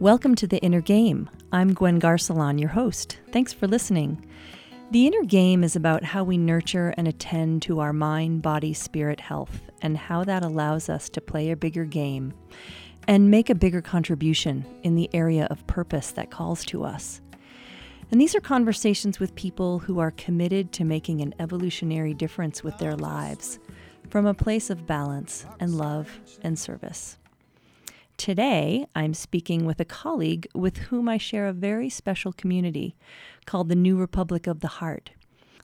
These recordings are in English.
Welcome to The Inner Game. I'm Gwen Garcelon, your host. Thanks for listening. The Inner Game is about how we nurture and attend to our mind, body, spirit health, and how that allows us to play a bigger game and make a bigger contribution in the area of purpose that calls to us. And these are conversations with people who are committed to making an evolutionary difference with their lives from a place of balance and love and service. Today, I'm speaking with a colleague with whom I share a very special community called the New Republic of the Heart.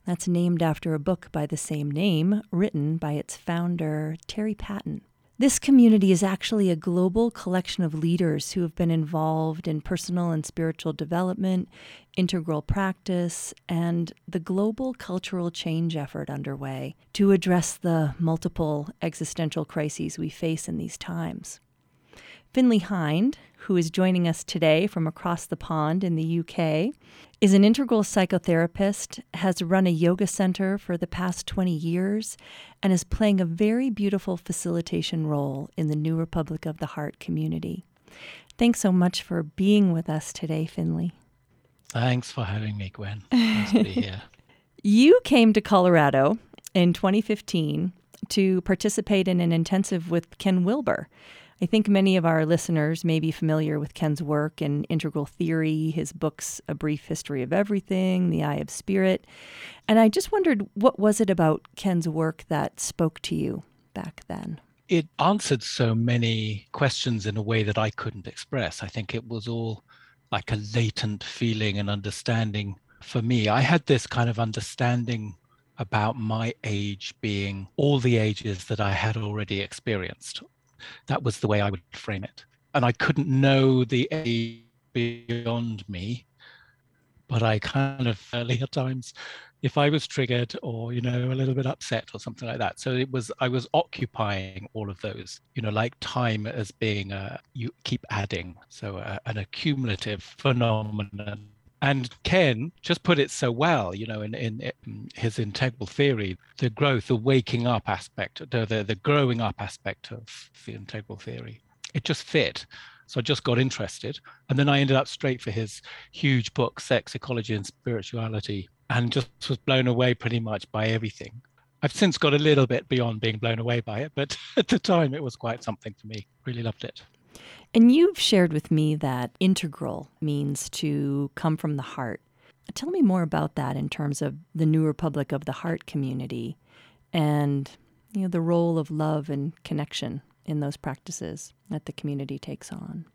That's named after a book by the same name, written by its founder, Terry Patten. This community is actually a global collection of leaders who have been involved in personal and spiritual development, integral practice, and the global cultural change effort underway to address the multiple existential crises we face in these times. Finlay Hinde, who is joining us today from across the pond in the UK, is an integral psychotherapist, has run a yoga center for the past 20 years, and is playing a very beautiful facilitation role in the New Republic of the Heart community. Thanks so much for being with us today, Finlay. Thanks for having me, Gwen. Nice to be here. You came to Colorado in 2015 to participate in an intensive with Ken Wilber I think many of our listeners may be familiar with Ken's work in integral theory, his books, A Brief History of Everything, The Eye of Spirit. And I just wondered what was it about Ken's work that spoke to you back then? It answered so many questions in a way that I couldn't express. I think it was all like a latent feeling and understanding for me. I had this kind of understanding about my age being all the ages that I had already experienced, that was the way I would frame it. And I couldn't know the age beyond me, but I kind of early at times, if I was triggered or you know a little bit upset or something like that. So it was I was occupying all of those, you know, like time as being a you keep adding, so a, an accumulative phenomenon and Ken just put it so well, you know, in, in, in, his integral theory, the growth, the waking up aspect, the, the, the growing up aspect of the integral theory. It just fit. So I just got interested. And then I ended up straight for his huge book, Sex, Ecology, and Spirituality, and just was blown away pretty much by everything. I've since got a little bit beyond being blown away by it, but at the time it was quite something for me. Really loved it. And you've shared with me that integral means to come from the heart. Tell me more about that in terms of the New Republic of the Heart community and you know the role of love and connection in those practices that the community takes on.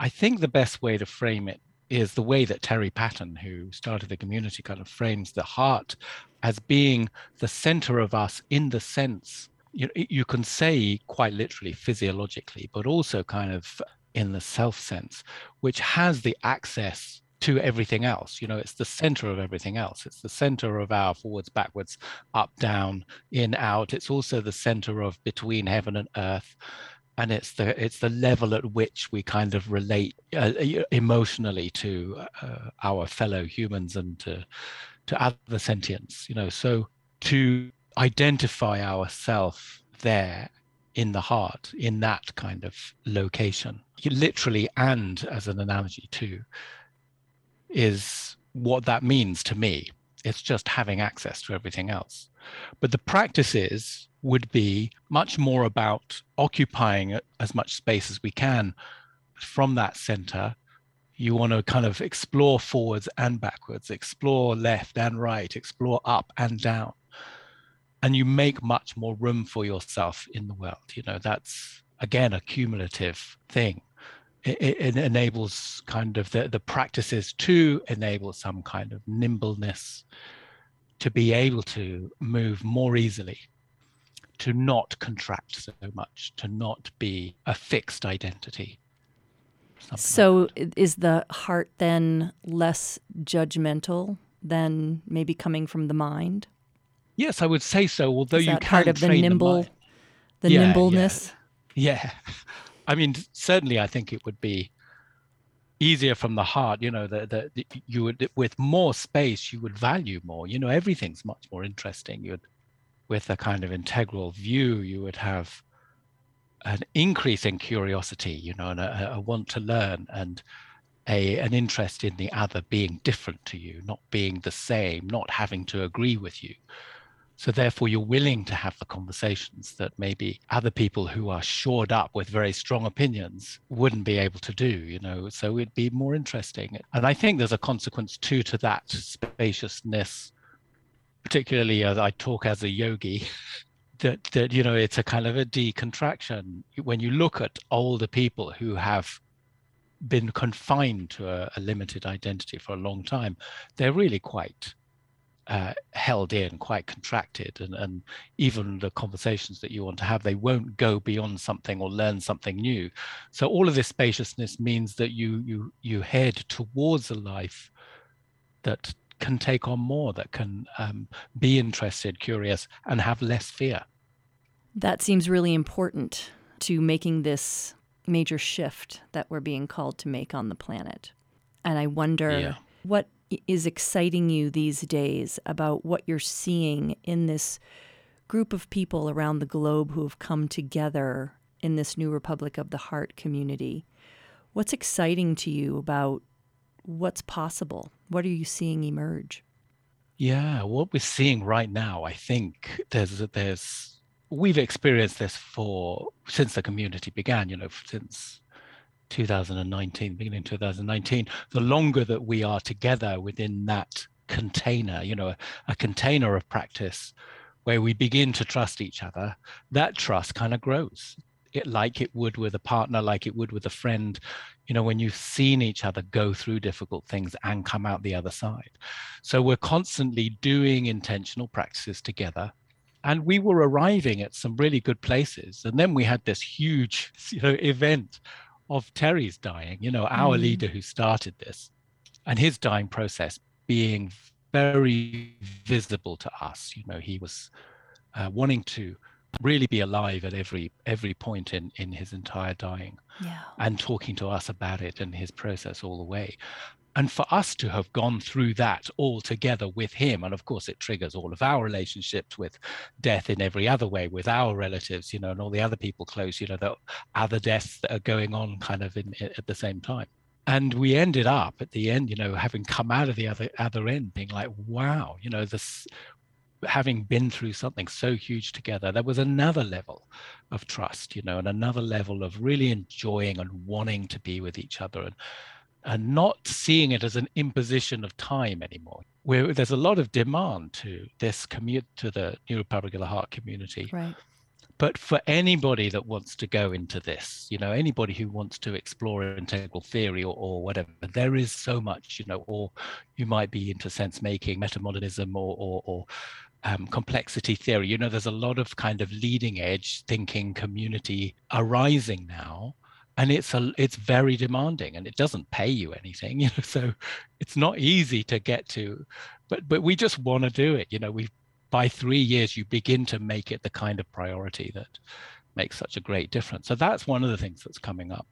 I think the best way to frame it is the way that Terry Patten, who started the community, kind of frames the heart as being the center of us in the sense you, know, you can say quite literally physiologically, but also kind of in the self sense, which has the access to everything else. You know, it's the center of everything else. It's the center of our forwards, backwards, up, down, in, out. It's also the center of between heaven and earth. And it's the it's the level at which we kind of relate uh, emotionally to uh, our fellow humans and to to other sentience, You know, so to identify ourself there in the heart in that kind of location. Literally and as an analogy too is what that means to me. It's just having access to everything else. But the practices would be much more about occupying as much space as we can from that center. You want to kind of explore forwards and backwards explore left and right explore up and down and you make much more room for yourself in the world. You know that's again a cumulative thing. It, it, enables kind of the, the practices to enable some kind of nimbleness to be able to move more easily to not contract so much to not be a fixed identity. So like is the heart then less judgmental than maybe coming from the mind Yes, I would say so. Although you can part of the nimble, the, yeah, nimbleness. Yeah. yeah. I mean, certainly, I think it would be easier from the heart. You know, that the, the, you would with more space, you would value more. You know, everything's much more interesting. You'd with a kind of integral view, you would have an increase in curiosity, you know, and a, a want to learn and a an interest in the other being different to you, not being the same, not having to agree with you. So therefore, you're willing to have the conversations that maybe other people who are shored up with very strong opinions wouldn't be able to do, you know. So it'd be more interesting. And I think there's a consequence too to that spaciousness, particularly as I talk as a yogi. That, that you know it's a kind of a decontraction when you look at older people who have been confined to a, a, limited identity for a long time, they're really quite uh, held in, quite contracted, and, and even the conversations that you want to have, they won't go beyond something or learn something new. So all of this spaciousness means that you you you head towards a life that can take on more, that can um, be interested, curious, and have less fear. That seems really important to making this major shift that we're being called to make on the planet. And I wonder yeah. what is exciting you these days about what you're seeing in this group of people around the globe who have come together in this new Republic of the Heart community. What's exciting to you about what's possible? What are you seeing emerge? Yeah, what we're seeing right now, I think there's there's we've experienced this for since the community began, you know, since 2019, beginning 2019, the longer that we are together within that container, you know, a, a container of practice where we begin to trust each other, that trust kind of grows. It like it would with a partner, like it would with a friend, you know, when you've seen each other go through difficult things and come out the other side. So we're constantly doing intentional practices together and we were arriving at some really good places and then we had this huge you know event of terry's dying you know our mm. leader who started this and his dying process being very visible to us you know he was uh, wanting to really be alive at every every point in in his entire dying yeah. and talking to us about it and his process all the way and for us to have gone through that all together with him and of course it triggers all of our relationships with death in every other way with our relatives you know and all the other people close you know the other deaths that are going on kind of in, at the same time. And we ended up at the end you know having come out of the other other end being like wow you know this having been through something so huge together there was another level of trust you know and another level of really enjoying and wanting to be with each other and and not seeing it as an imposition of time anymore. Where there's a lot of demand to this commute to the New Republic of the Heart community. Right. But for anybody that wants to go into this, you know, anybody who wants to explore integral theory or, or whatever, there is so much, you know, or you might be into sense making, metamodernism, or, or, or um, complexity theory. You know, there's a lot of kind of leading edge thinking community arising now and it's a it's very demanding and it doesn't pay you anything you know so it's not easy to get to but but we just want to do it you know we by three years you begin to make it the kind of priority that makes such a great difference. So that's one of the things that's coming up.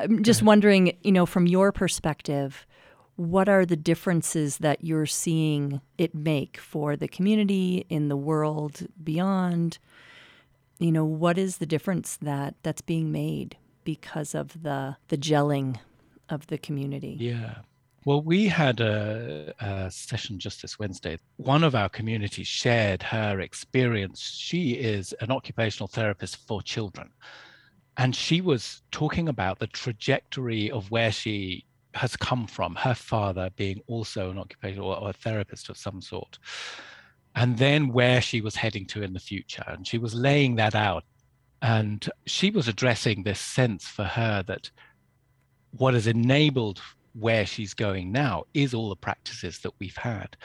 I'm just wondering you know from your perspective what are the differences that you're seeing it make for the community in the world beyond you know what is the difference that that's being made because of the the gelling of the community. Yeah. Well, we had a, a, session just this Wednesday. One of our communities shared her experience. She is an occupational therapist for children. And she was talking about the trajectory of where she has come from, her father being also an occupational or a therapist of some sort, and then where she was heading to in the future. And she was laying that out and she was addressing this sense for her that what has enabled where she's going now is all the practices that we've had.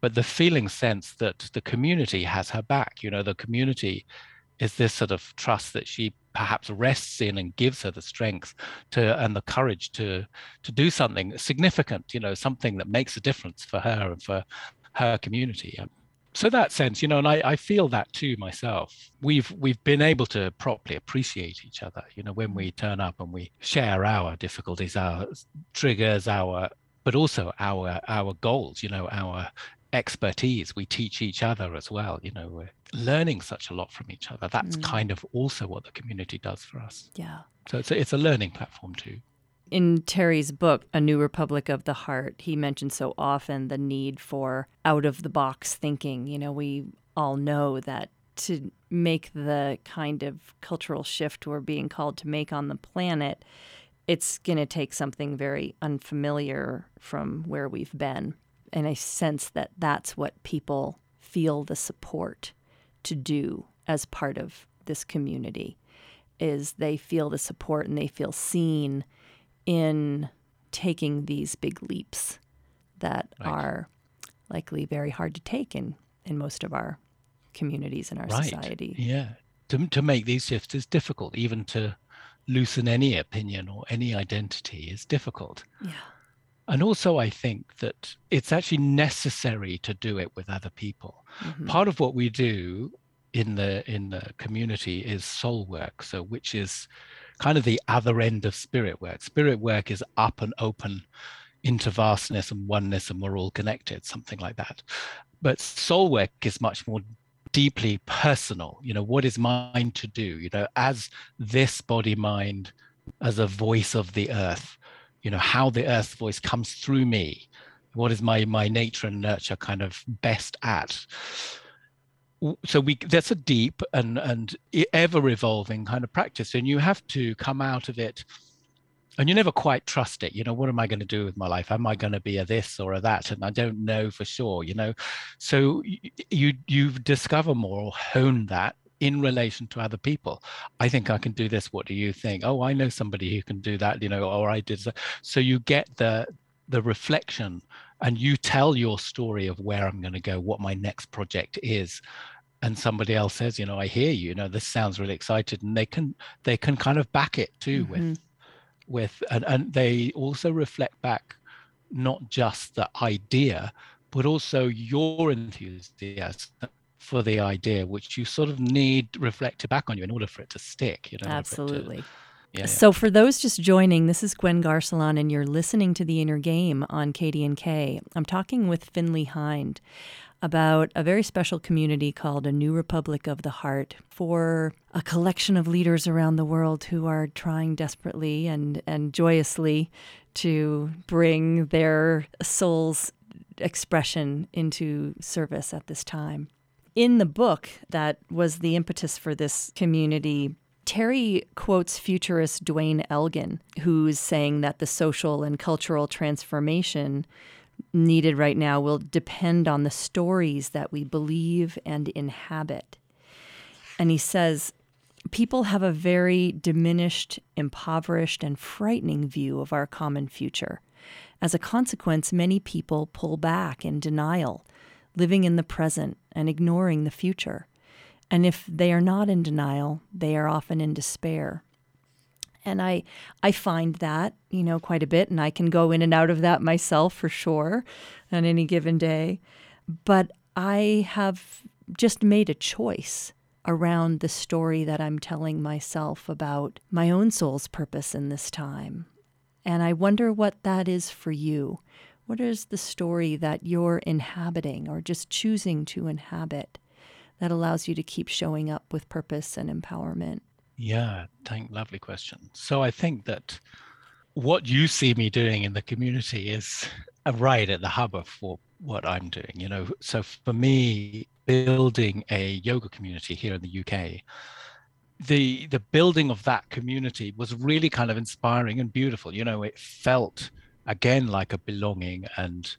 But the feeling sense that the community has her back, you know, the community is this sort of trust that she perhaps rests in and gives her the strength to and the courage to to do something significant you know something that makes a difference for her and for her community so that sense you know and I, I feel that too myself. We've we've been able to properly appreciate each other you know when we turn up and we share our difficulties our triggers our but also our our goals you know our expertise. We teach each other as well you know we're learning such a lot from each other. That's mm. kind of also what the community does for us. Yeah. So it's a, it's a learning platform too in Terry's book, A New Republic of the Heart, he mentions so often the need for out of the box thinking. You know, we all know that to make the kind of cultural shift we're being called to make on the planet, it's going to take something very unfamiliar from where we've been. And I sense that that's what people feel the support to do as part of this community is they feel the support and they feel seen in taking these big leaps that right. are likely very hard to take in, in most of our communities in our right. society. Yeah. To, to make these shifts is difficult, even to loosen any opinion or any identity is difficult. Yeah. And also, I think that it's actually necessary to do it with other people. Mm-hmm. Part of what we do in the in the community is soul work, so which is kind of the other end of spirit work. Spirit work is up and open into vastness and oneness, and we're all connected, something like that. But soul work is much more deeply personal. You know, what is mine to do? You know, as this body mind, as a voice of the earth, you know, how the earth voice comes through me. What is my my nature and nurture kind of best at? So we that's a deep and and ever evolving kind of practice and you have to come out of it and you never quite trust it. You know what am i going to do with my life? Am i going to be a this or a that? And i don't know for sure you know? So you you discover more or hone that in relation to other people. I think i can do this what do you think? Oh i know somebody who can do that you know or i did that. so you get the the reflection and you tell your story of where I'm going to go, what my next project is, and somebody else says, you know, I hear you, you know, this sounds really excited, and they can they can kind of back it too mm-hmm. with with and, and they also reflect back not just the idea, but also your enthusiasm for the idea, which you sort of need reflected back on you in order for it to stick. You know, absolutely. Yeah, So for those just joining, this is Gwen Garcelon, and you're listening to The Inner Game on KDNK. I'm talking with Finlay Hinde about a very special community called A New Republic of the Heart for a collection of leaders around the world who are trying desperately and, and joyously to bring their soul's expression into service at this time. In the book that was the impetus for this community, Terry quotes futurist Duane Elgin, who's saying that the social and cultural transformation needed right now will depend on the stories that we believe and inhabit. And he says, people have a very diminished, impoverished, and frightening view of our common future. As a consequence, many people pull back in denial, living in the present and ignoring the future. And if they are not in denial, they are often in despair. And I I find that, you know, quite a bit and I can go in and out of that myself for sure on any given day. But I have just made a choice around the story that I'm telling myself about my own soul's purpose in this time. And I wonder what that is for you. What is the story that you're inhabiting or just choosing to inhabit? That allows you to keep showing up with purpose and empowerment? Yeah, thank lovely question. So I think that what you see me doing in the community is a right at the hub of what I'm doing. You know, so for me, building a yoga community here in the UK, the the building of that community was really kind of inspiring and beautiful. You know, it felt again like a belonging and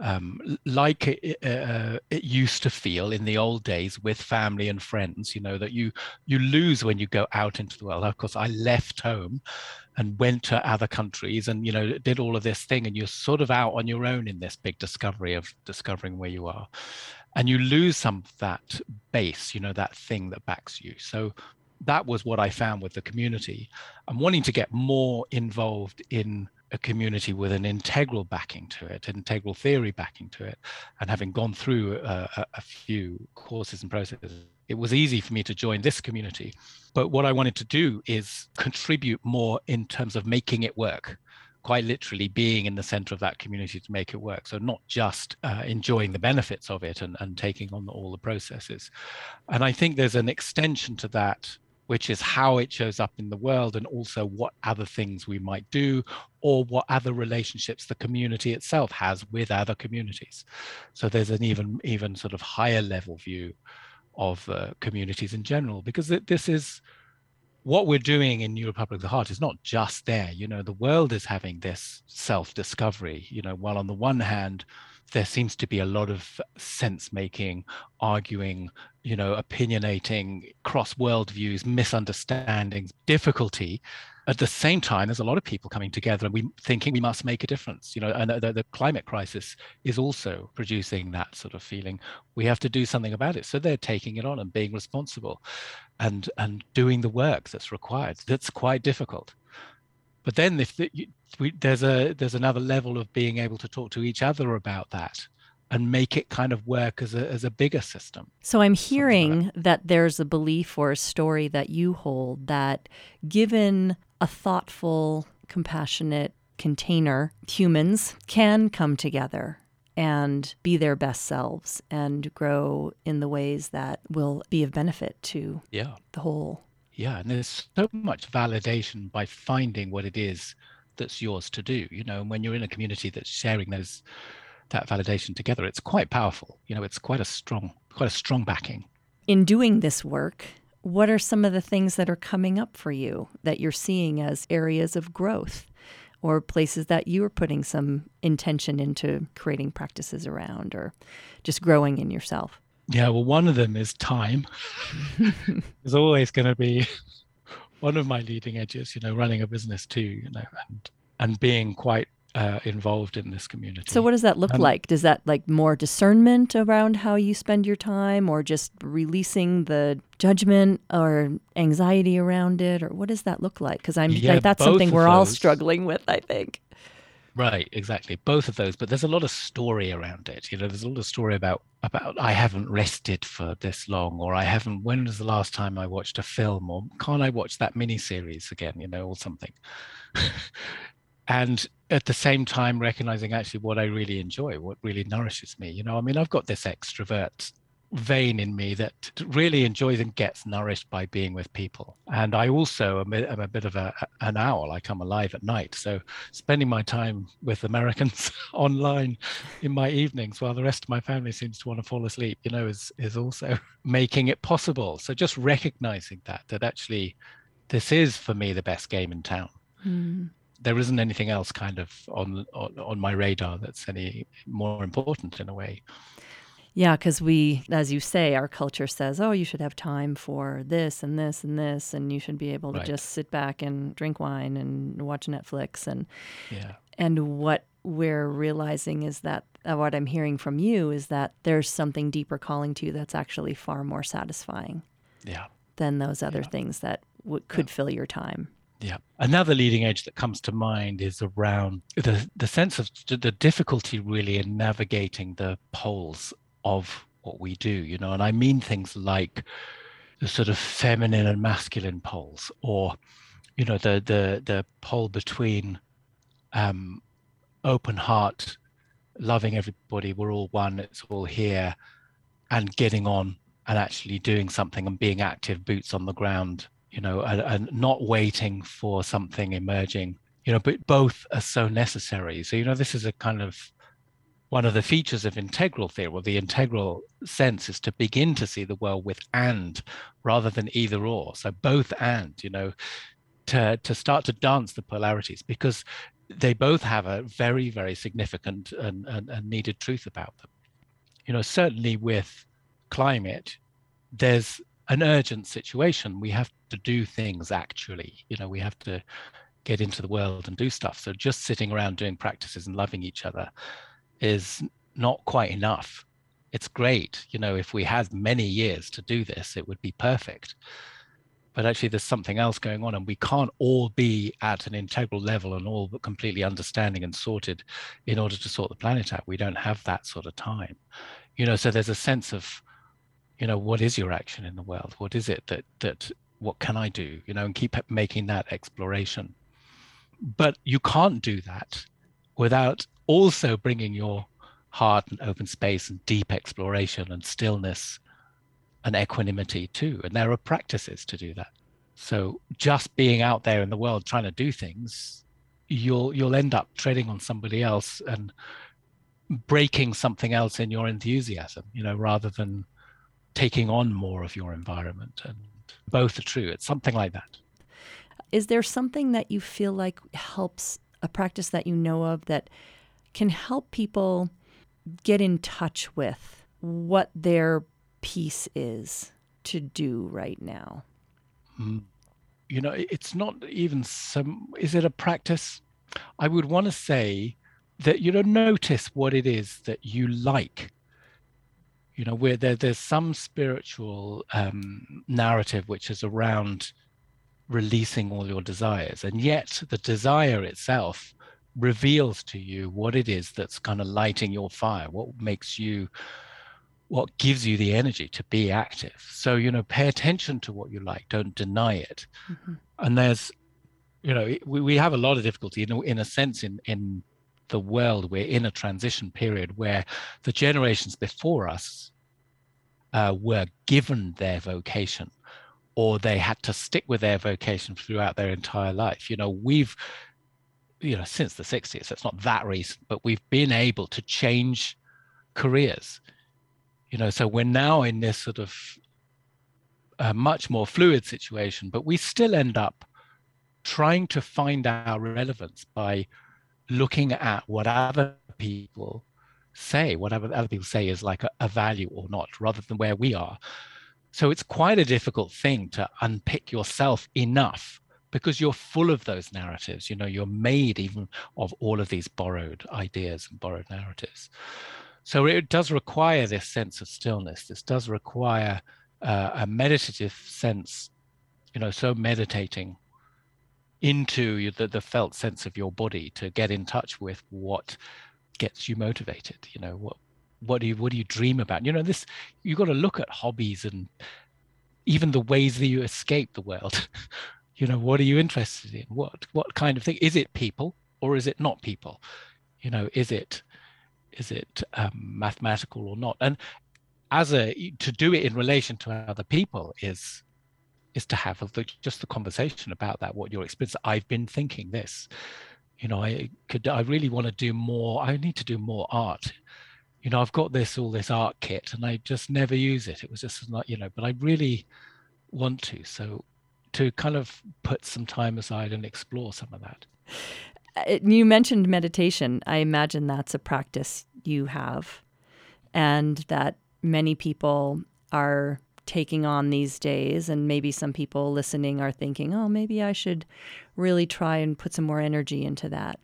um, like it, uh, it, used to feel in the old days with family and friends you know that you you lose when you go out into the world. Of course i left home and went to other countries and you know did all of this thing and you're sort of out on your own in this big discovery of discovering where you are. And you lose some of that base you know that thing that backs you. So that was what i found with the community. I'm wanting to get more involved in a community with an integral backing to it, integral theory backing to it, and having gone through a, a, few courses and processes, it was easy for me to join this community. But what I wanted to do is contribute more in terms of making it work. quite literally being in the center of that community to make it work. So not just uh, enjoying the benefits of it and, and taking on all the processes. And I think there's an extension to that, which is how it shows up in the world and also what other things we might do or what other relationships the community itself has with other communities. So there's an even even sort of higher level view of uh, communities in general because this is what we're doing in New Republic of the Heart is not just there. You know, the world is having this self discovery. You know, while on the one hand, there seems to be a lot of sense making, arguing, you know, opinionating, cross world views, misunderstandings, difficulty at the same time, there's a lot of people coming together and we thinking we must make a difference. You know, and the, the climate crisis is also producing that sort of feeling. We have to do something about it. So they're taking it on and being responsible, and and doing the work that's required. That's quite difficult. But then if the, we, there's a there's another level of being able to talk to each other about that and make it kind of work as a, as a bigger system. So I'm hearing like that. that there's a belief or a story that you hold that given a thoughtful, compassionate container, humans can come together and be their best selves and grow in the ways that will be of benefit to yeah. the whole. Yeah, and there's so much validation by finding what it is that's yours to do. You know, and when you're in a community that's sharing those that validation together, it's quite powerful. You know, it's quite a strong, quite a strong backing. In doing this work, what are some of the things that are coming up for you that you're seeing as areas of growth or places that you are putting some intention into creating practices around or just growing in yourself? Yeah, well, one of them is time. There's always going to be one of my leading edges, you know, running a business too, you know, and and being quite uh, involved in this community. So, what does that look like? Does that like more discernment around how you spend your time, or just releasing the judgment or anxiety around it, or what does that look like? Because I'm yeah, like, that's something we're those. all struggling with. I think. Right, exactly. Both of those, but there's a lot of story around it. You know, there's a lot of story about about I haven't rested for this long, or I haven't. When was the last time I watched a film, or can't I watch that mini series again? You know, or something. and at the same time recognizing actually what I really enjoy, what really nourishes me. You know, I mean, I've got this extrovert vein in me that really enjoys and gets nourished by being with people. And I also am a, am a bit of a, an owl. I come alive at night. So spending my time with Americans online in my evenings while the rest of my family seems to want to fall asleep, you know, is, is also making it possible. So just recognizing that, that actually this is for me the best game in town. Mm there isn't anything else kind of on, on, on my radar that's any more important in a way. Yeah, because we, as you say, our culture says, oh, you should have time for this and this and this, and you should be able to just sit back and drink wine and watch Netflix. And yeah. and what we're realizing is that uh, what I'm hearing from you is that there's something deeper calling to you that's actually far more satisfying. Yeah. Than those other yeah. things that w- could yeah. fill your time. Yeah. Another leading edge that comes to mind is around the, the sense of the difficulty really in navigating the poles of what we do, you know, and I mean things like the sort of feminine and masculine poles, or, you know, the the the pole between um, open heart, loving everybody, we're all one, it's all here, and getting on and actually doing something and being active, boots on the ground, you know, and, and not waiting for something emerging, you know, but both are so necessary. So, you know, this is a kind of one of the features of integral theory, or the integral sense is to begin to see the world with and rather than either or. So both and, you know, to, to start to dance the polarities because they both have a very, very significant and, and, and needed truth about them. You know, certainly with climate, there's an urgent situation. We have to do things actually. You know, we have to get into the world and do stuff. So just sitting around doing practices and loving each other is not quite enough. It's great, you know, if we had many years to do this, it would be perfect. But actually, there's something else going on, and we can't all be at an integral level and all but completely understanding and sorted in order to sort the planet out. We don't have that sort of time, you know. So there's a sense of you know what is your action in the world what is it that that what can i do you know and keep making that exploration but you can't do that without also bringing your heart and open space and deep exploration and stillness and equanimity too. And there are practices to do that. So just being out there in the world trying to do things, you'll you'll end up treading on somebody else and breaking something else in your enthusiasm, you know, rather than taking on more of your environment. And both are true. It's something like that. Is there something that you feel like helps a practice that you know of that can help people get in touch with what their piece is to do right now? Mm. You know, it's not even some, is it a practice? I would want to say that, you know, notice what it is that you like. You know, where there, there's some spiritual um, narrative which is around releasing all your desires. And yet the desire itself reveals to you what it is that's kind of lighting your fire, what makes you what gives you the energy to be active. So, you know, pay attention to what you like, don't deny it. Mm-hmm. And there's, you know, we, we have a lot of difficulty, in in a sense, in, in the world, we're in a transition period where the generations before us uh, were given their vocation or they had to stick with their vocation throughout their entire life. You know, we've, you know, since the 60s, so it's not that recent, but we've been able to change careers you know so we're now in this sort of much more fluid situation but we still end up trying to find our relevance by looking at what other people say whatever other people say is like a, a value or not rather than where we are so it's quite a difficult thing to unpick yourself enough because you're full of those narratives you know you're made even of all of these borrowed ideas and borrowed narratives so it does require this sense of stillness. This does require uh, a meditative sense, you know, so meditating into the, the felt sense of your body to get in touch with what gets you motivated. You know, what what do you what do you dream about? You know, this you've got to look at hobbies and even the ways that you escape the world. you know, what are you interested in? What what kind of thing? Is it people or is it not people? You know, is it is it um, mathematical or not and as a to do it in relation to other people is is to have the, just the conversation about that what your experience i've been thinking this you know i could i really want to do more i need to do more art you know i've got this all this art kit and i just never use it it was just not you know but i really want to so to kind of put some time aside and explore some of that uh, you mentioned meditation. I imagine that's a practice you have, and that many people are taking on these days. And maybe some people listening are thinking, oh, maybe I should really try and put some more energy into that.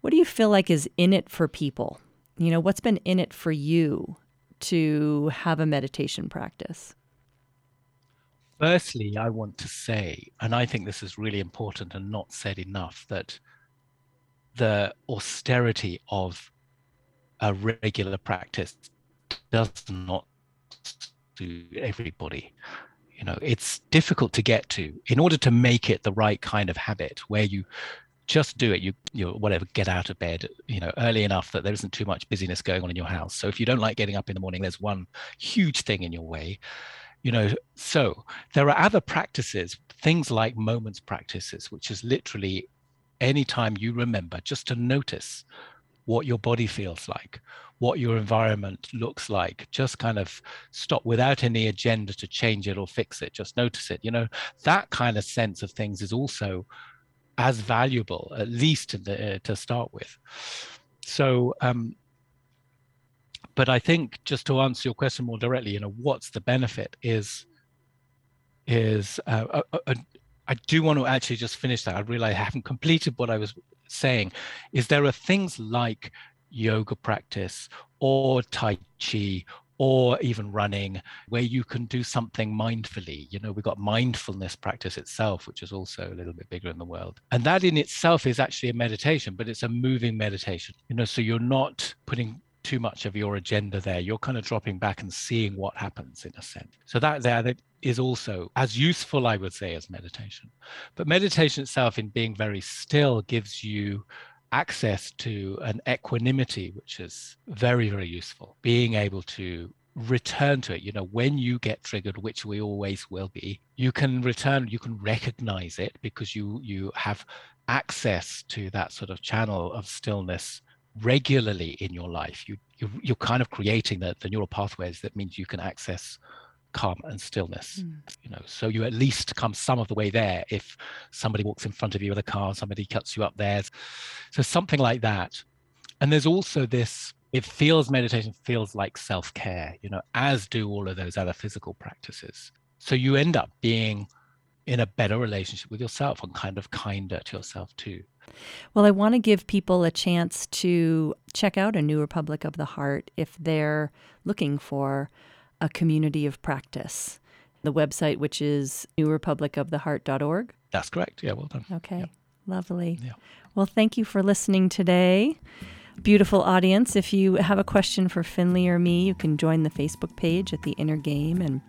What do you feel like is in it for people? You know, what's been in it for you to have a meditation practice? Firstly, I want to say, and I think this is really important and not said enough, that the austerity of a regular practice does not suit everybody you know it's difficult to get to in order to make it the right kind of habit where you just do it you you whatever get out of bed you know early enough that there isn't too much busyness going on in your house so if you don't like getting up in the morning there's one huge thing in your way you know so there are other practices things like moments practices which is literally anytime you remember just to notice what your body feels like, what your environment looks like. Just kind of stop without any agenda to change it or fix it. Just notice it. You know, that kind of sense of things is also as valuable, at least to, the, uh, to start with. So, um, but I think just to answer your question more directly, you know, what's the benefit is is uh, a, a, I do want to actually just finish that. I realize I haven't completed what I was saying. Is there are things like yoga practice or Tai Chi or even running where you can do something mindfully. You know, we've got mindfulness practice itself, which is also a little bit bigger in the world. And that in itself is actually a meditation, but it's a moving meditation. You know, so you're not putting too much of your agenda there. You're kind of dropping back and seeing what happens in a sense. So that there that is also as useful, I would say, as meditation. But meditation itself, in being very still, gives you access to an equanimity, which is very, very useful. Being able to return to it you know when you get triggered which we always will be you can return you can recognize it because you you have access to that sort of channel of stillness regularly in your life you, you you're kind of creating the, the neural pathways that means you can access calm and stillness mm. you know so you at least come some of the way there if somebody walks in front of you with a car somebody cuts you up there so something like that. And there's also this it feels meditation feels like self-care you know as do all of those other physical practices. So you end up being in a better relationship with yourself and kind of kinder to yourself too. Well i want to give people a chance to check out a new republic of the heart if they're looking for a community of practice the website which is newrepublicoftheheart.org that's correct yeah well done okay yep. lovely yeah. well thank you for listening today beautiful audience. If you have a question for Finlay or me, you can join the Facebook page at The Inner Game, and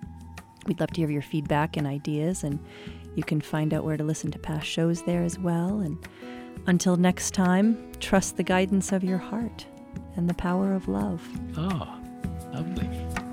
we'd love to hear your feedback and ideas. And you can find out where to listen to past shows there as well. And until next time, trust the guidance of your heart and the power of love. Oh, lovely.